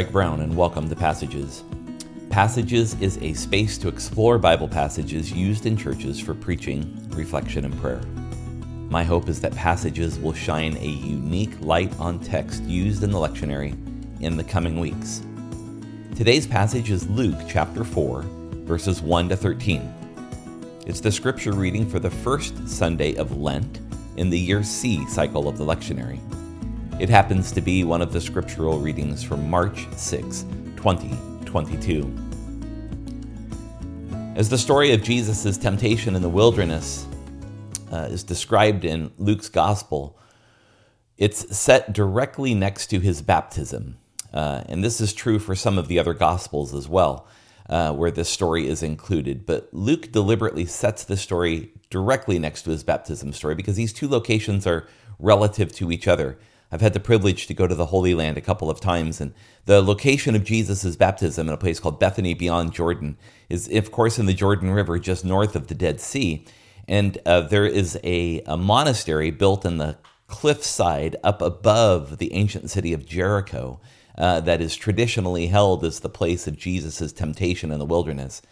Craig Brown, and welcome to Passages. Passages is a space to explore Bible passages used in churches for preaching, reflection, and prayer. My hope is that Passages will shine a unique light on text used in the lectionary in the coming weeks. Today's passage is Luke chapter 4, verses 1 to 13. It's the scripture reading for the first Sunday of Lent in the year C cycle of the lectionary. It happens to be one of the scriptural readings for March 6, 2022. As the story of Jesus' temptation in the wilderness uh, is described in Luke's gospel, it's set directly next to his baptism. Uh, and this is true for some of the other gospels as well, uh, where this story is included. But Luke deliberately sets the story directly next to his baptism story because these two locations are relative to each other. I've had the privilege to go to the Holy Land a couple of times, and the location of Jesus' baptism in a place called Bethany beyond Jordan is, of course, in the Jordan River, just north of the Dead Sea. And uh, there is a, a monastery built in the cliffside up above the ancient city of Jericho uh, that is traditionally held as the place of Jesus' temptation in the wilderness.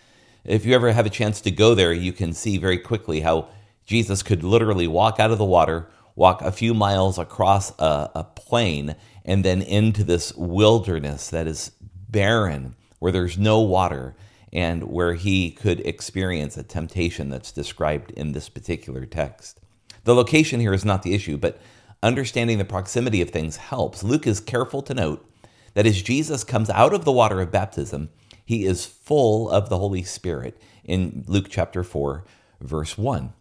If you ever have a chance to go there, you can see very quickly how Jesus could literally walk out of the water walk a few miles across a, a plain and then into this wilderness that is barren, where there's no water, and where he could experience a temptation that's described in this particular text. The location here is not the issue, but understanding the proximity of things helps. Luke is careful to note that as Jesus comes out of the water of baptism, he is full of the Holy Spirit in Luke chapter 4, verse 1.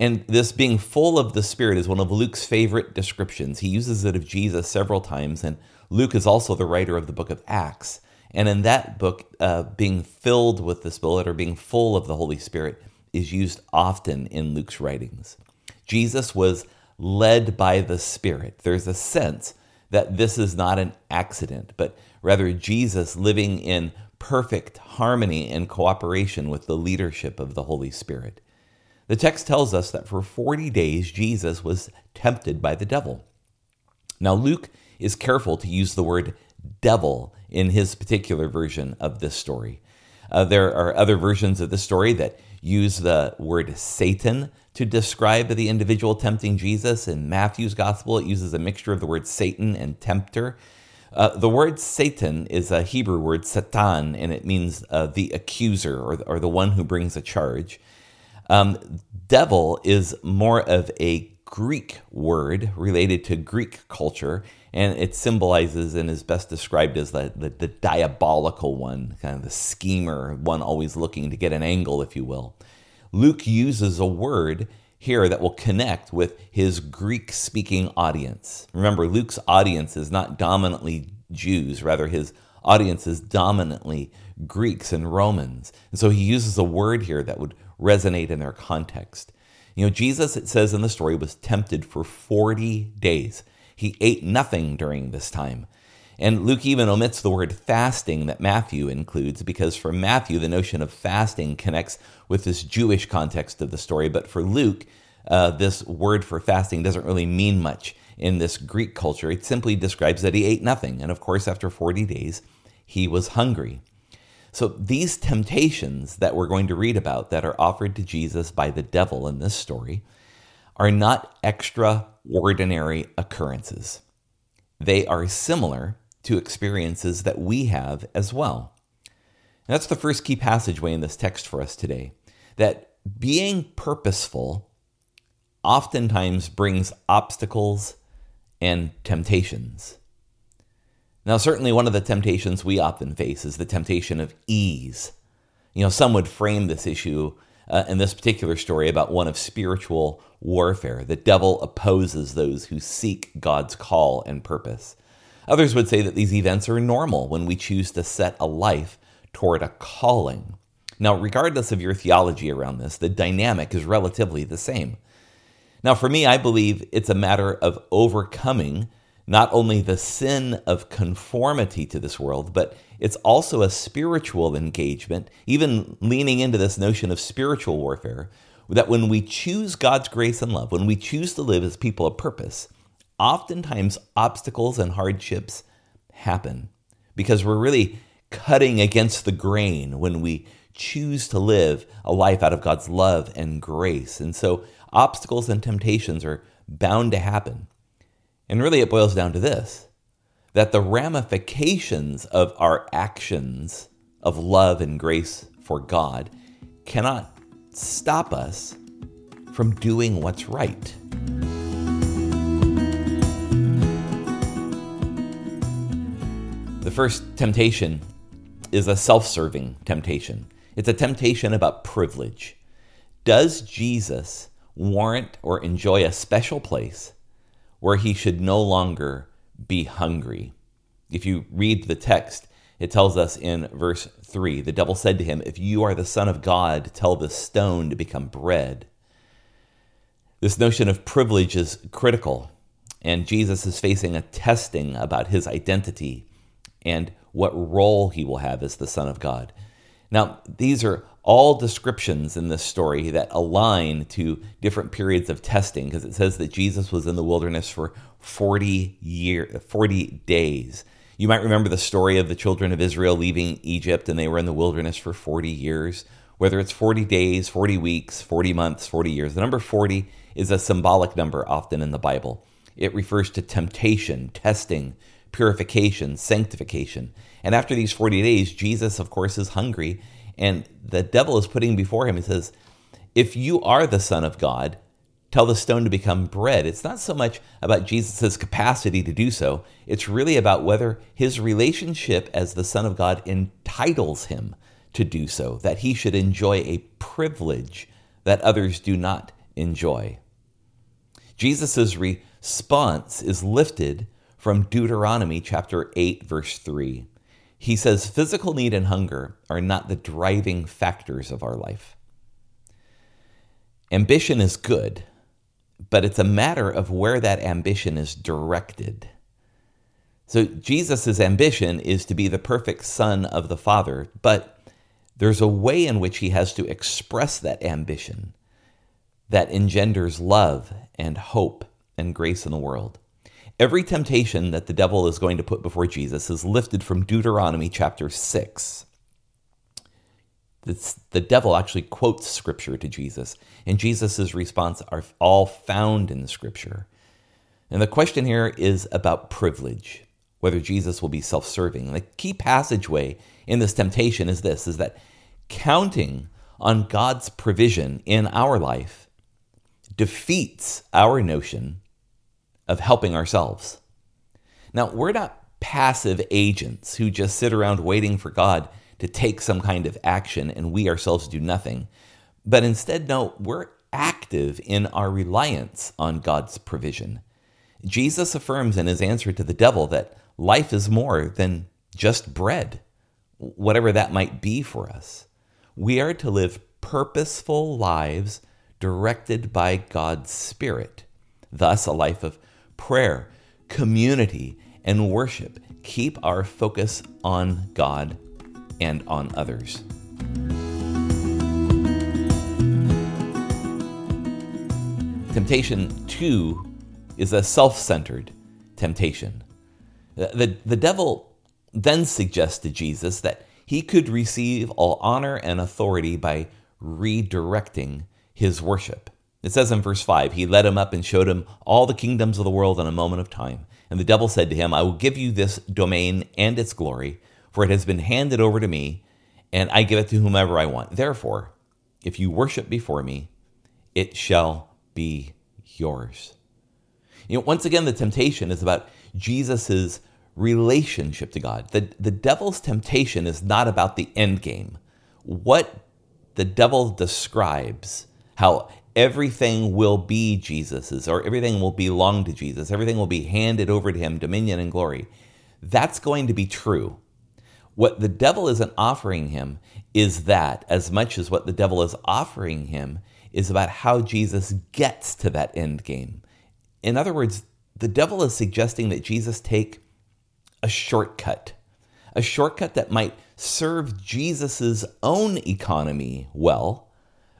And this being full of the Spirit is one of Luke's favorite descriptions. He uses it of Jesus several times, and Luke is also the writer of the book of Acts. And in that book, uh, being filled with the Spirit or being full of the Holy Spirit is used often in Luke's writings. Jesus was led by the Spirit. There's a sense that this is not an accident, but rather Jesus living in perfect harmony and cooperation with the leadership of the Holy Spirit. The text tells us that for 40 days Jesus was tempted by the devil. Now, Luke is careful to use the word devil in his particular version of this story. Uh, there are other versions of the story that use the word Satan to describe the individual tempting Jesus. In Matthew's gospel, it uses a mixture of the word Satan and tempter. Uh, the word Satan is a Hebrew word, Satan, and it means uh, the accuser or, or the one who brings a charge. Um, devil is more of a Greek word related to Greek culture, and it symbolizes and is best described as the, the, the, diabolical one, kind of the schemer, one always looking to get an angle, if you will. Luke uses a word here that will connect with his Greek speaking audience. Remember, Luke's audience is not dominantly Jews, rather, his audience is dominantly Greeks and Romans. And so he uses a word here that would resonate in their context. You know, Jesus, it says in the story, was tempted for 40 days. He ate nothing during this time. And Luke even omits the word fasting that Matthew includes because for Matthew, the notion of fasting connects with this Jewish context of the story. But for Luke, uh, this word for fasting doesn't really mean much in this Greek culture. It simply describes that he ate nothing. And of course, after 40 days, he was hungry. So, these temptations that we're going to read about that are offered to Jesus by the devil in this story are not extraordinary occurrences. They are similar to experiences that we have as well. And that's the first key passageway in this text for us today that being purposeful oftentimes brings obstacles and temptations. Now, certainly one of the temptations we often face is the temptation of ease. You know, some would frame this issue uh, in this particular story about one of spiritual warfare. The devil opposes those who seek God's call and purpose. Others would say that these events are normal when we choose to set a life toward a calling. Now, regardless of your theology around this, the dynamic is relatively the same. Now, for me, I believe it's a matter of overcoming not only the sin of conformity to this world, but it's also a spiritual engagement, even leaning into this notion of spiritual warfare, that when we choose God's grace and love, when we choose to live as people of purpose, oftentimes obstacles and hardships happen. because we're really cutting against the grain when we choose to live a life out of God's love and grace. And so obstacles and temptations are bound to happen. And really, it boils down to this that the ramifications of our actions of love and grace for God cannot stop us from doing what's right. The first temptation is a self serving temptation. It's a temptation about privilege. Does Jesus warrant or enjoy a special place where he should no longer be hungry? If you read the text, it tells us in verse 3 the devil said to him, If you are the Son of God, tell the stone to become bread. This notion of privilege is critical, and Jesus is facing a testing about his identity and what role he will have as the Son of God. Now, these are all descriptions in this story that align to different periods of testing because it says that Jesus was in the wilderness for 40 year 40 days. You might remember the story of the children of Israel leaving Egypt and they were in the wilderness for 40 years. Whether it's 40 days, 40 weeks, 40 months, 40 years, the number 40 is a symbolic number often in the Bible. It refers to temptation, testing, purification, sanctification. And after these 40 days, Jesus, of course, is hungry. And the devil is putting before him, he says, If you are the Son of God, tell the stone to become bread. It's not so much about Jesus' capacity to do so, it's really about whether his relationship as the Son of God entitles him to do so, that he should enjoy a privilege that others do not enjoy. Jesus' response is lifted from Deuteronomy chapter 8, verse 3. He says, Physical need and hunger are not the driving factors of our life. Ambition is good, but it's a matter of where that ambition is directed. So, Jesus' ambition is to be the perfect Son of the Father, but there's a way in which he has to express that ambition that engenders love and hope and grace in the world. Every temptation that the devil is going to put before Jesus is lifted from Deuteronomy chapter 6. It's, the devil actually quotes scripture to Jesus, and Jesus' response are all found in scripture. And the question here is about privilege, whether Jesus will be self-serving. The key passageway in this temptation is this is that counting on God's provision in our life defeats our notion of helping ourselves. Now, we're not passive agents who just sit around waiting for God to take some kind of action and we ourselves do nothing. But instead, no, we're active in our reliance on God's provision. Jesus affirms in his answer to the devil that life is more than just bread, whatever that might be for us. We are to live purposeful lives directed by God's Spirit, thus, a life of prayer, community, and worship keep our focus on God and on others. Temptation two is a self centered temptation. The, the, the, devil then suggests to Jesus that he could receive all honor and authority by redirecting his worship. It says in verse 5 He led him up and showed him all the kingdoms of the world in a moment of time. And the devil said to him, I will give you this domain and its glory, for it has been handed over to me, and I give it to whomever I want. Therefore, if you worship before me, it shall be yours. You know, once again, the temptation is about Jesus' relationship to God. The, the devil's temptation is not about the end game. What the devil describes, how everything will be Jesus's, or everything will belong to Jesus. Everything will be handed over to him, dominion and glory. That's going to be true. What the devil isn't offering him is that, as much as what the devil is offering him is about how Jesus gets to that end game. In other words, the devil is suggesting that Jesus take a shortcut, a shortcut that might serve Jesus's own economy well,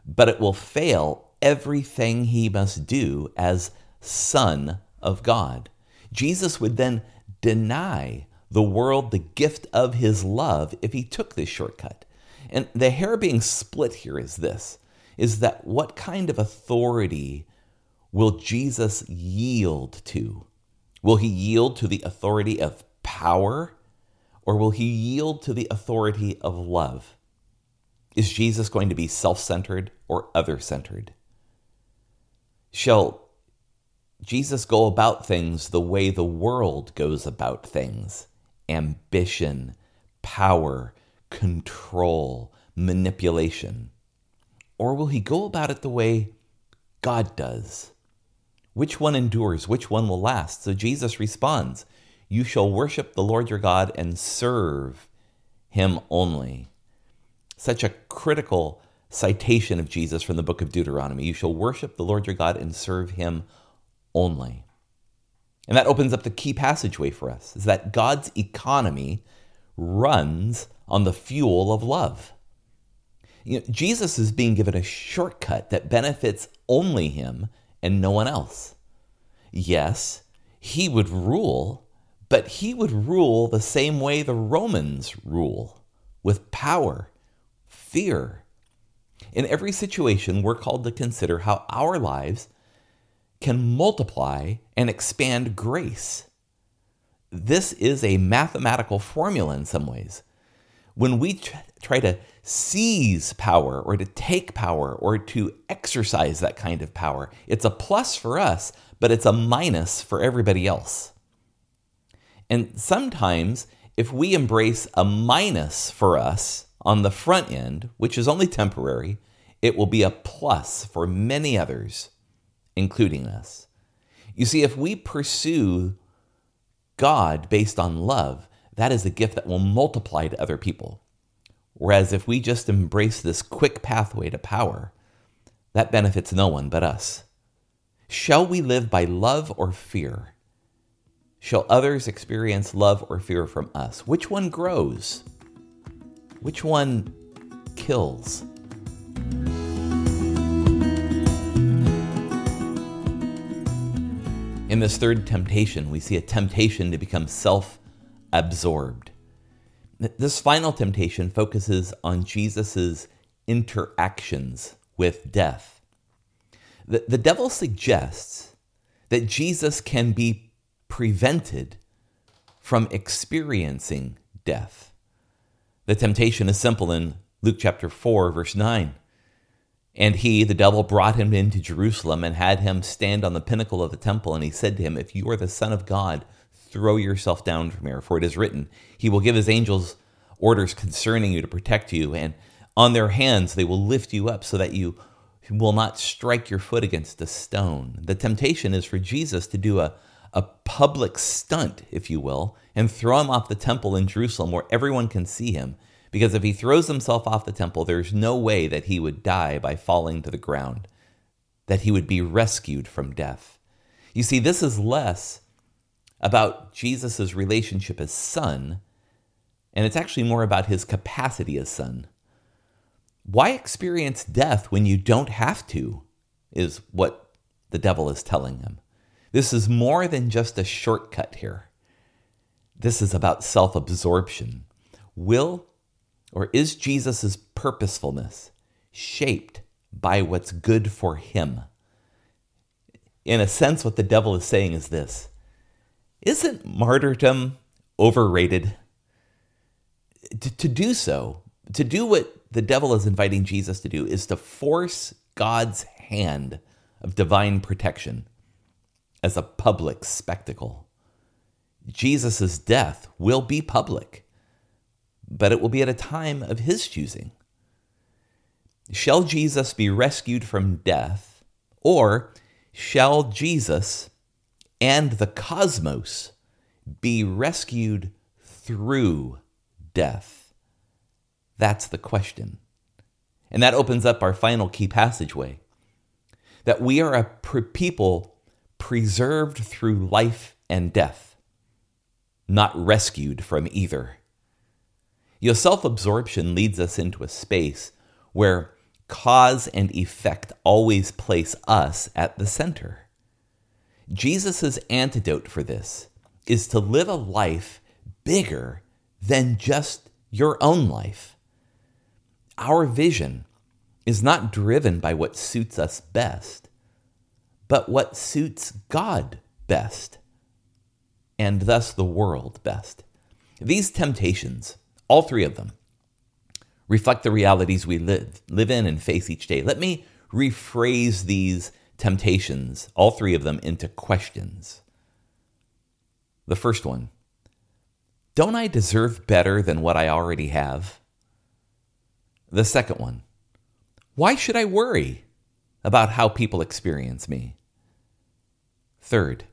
but it will fail everything he must do as Son of God. Jesus would then deny the world the gift of his love if he took this shortcut. And the hair being split here is this is that what kind of authority will Jesus yield to? Will he yield to the authority of power or will he yield to the authority of love? Is Jesus going to be self centered or other centered? Shall Jesus go about things the way the world goes about things? Ambition, power, control, manipulation? Or will he go about it the way God does? Which one endures? Which one will last? So Jesus responds You shall worship the Lord your God and serve him only. Such a critical citation of Jesus from the book of Deuteronomy. You shall worship the Lord your God and serve him only. And that opens up the key passageway for us is that God's economy runs on the fuel of love. You know, Jesus is being given a shortcut that benefits only him and no one else. Yes, he would rule, but he would rule the same way the Romans rule with power, fear. In every situation, we're called to consider how our lives can multiply and expand grace. This is a mathematical formula in some ways. When we try to seize power or to take power or to exercise that kind of power. It's a plus for us, but it's a minus for everybody else. And sometimes, if we embrace a minus for us on the front end, which is only temporary, it will be a plus for many others, including us. You see, if we pursue God based on love, that is a gift that will multiply to other people. Whereas if we just embrace this quick pathway to power, that benefits no one but us. Shall we live by love or fear? Shall others experience love or fear from us? Which one grows? Which one kills? In this third temptation, we see a temptation to become self absorbed. This final temptation focuses on Jesus' interactions with death. The, the devil suggests that Jesus can be prevented from experiencing death. The temptation is simple in Luke chapter 4, verse 9. And he, the devil, brought him into Jerusalem and had him stand on the pinnacle of the temple. And he said to him, If you are the Son of God, throw yourself down from here, for it is written, He will give His angels orders concerning you to protect you, and on their hands they will lift you up so that you will not strike your foot against a stone. The temptation is for Jesus to do a, a public stunt, if you will, and throw him off the temple in Jerusalem where everyone can see him. Because if he throws himself off the temple, there's no way that he would die by falling to the ground, that he would be rescued from death. You see, this is less about Jesus' relationship as son, and it's actually more about his capacity as son. Why experience death when you don't have to? Is what the devil is telling him. This is more than just a shortcut here. This is about self absorption. Will or is Jesus' purposefulness shaped by what's good for him? In a sense, what the devil is saying is this isn't martyrdom overrated? To, to do so, to do what the devil is inviting Jesus to do, is to force God's hand of divine protection as a public spectacle. Jesus' death will be public, but it will be at a time of his choosing. Shall Jesus be rescued from death, or shall Jesus and the cosmos be rescued through death? That's the question. And that opens up our final key passageway that we are a people preserved through life and death, not rescued from either. Your self absorption leads us into a space where cause and effect always place us at the center. Jesus' antidote for this is to live a life bigger than just your own life. Our vision is not driven by what suits us best, but what suits God best, and thus the world best. These temptations, all three of them, reflect the realities we live, live in and face each day. Let me rephrase these temptations, all three of them, into questions. The first one Don't I deserve better than what I already have? The second one Why should I worry about how people experience me? Third,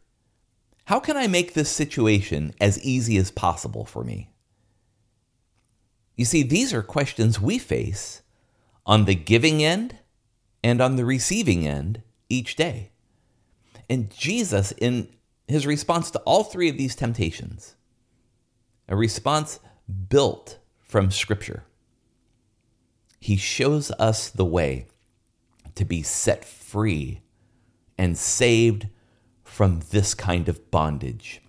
how can I make this situation as easy as possible for me? You see, these are questions we face on the giving end and on the receiving end each day. And Jesus, in his response to all three of these temptations, a response built from Scripture, he shows us the way to be set free and saved from this kind of bondage.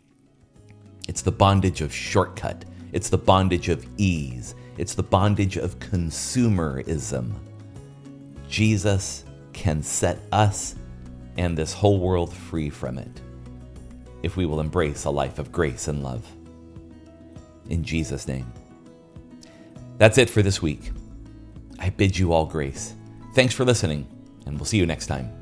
It's the bondage of shortcut, it's the bondage of ease, it's the bondage of consumerism. Jesus can set us and this whole world free from it if we will embrace a life of grace and love. In Jesus' name. That's it for this week. I bid you all grace. Thanks for listening, and we'll see you next time.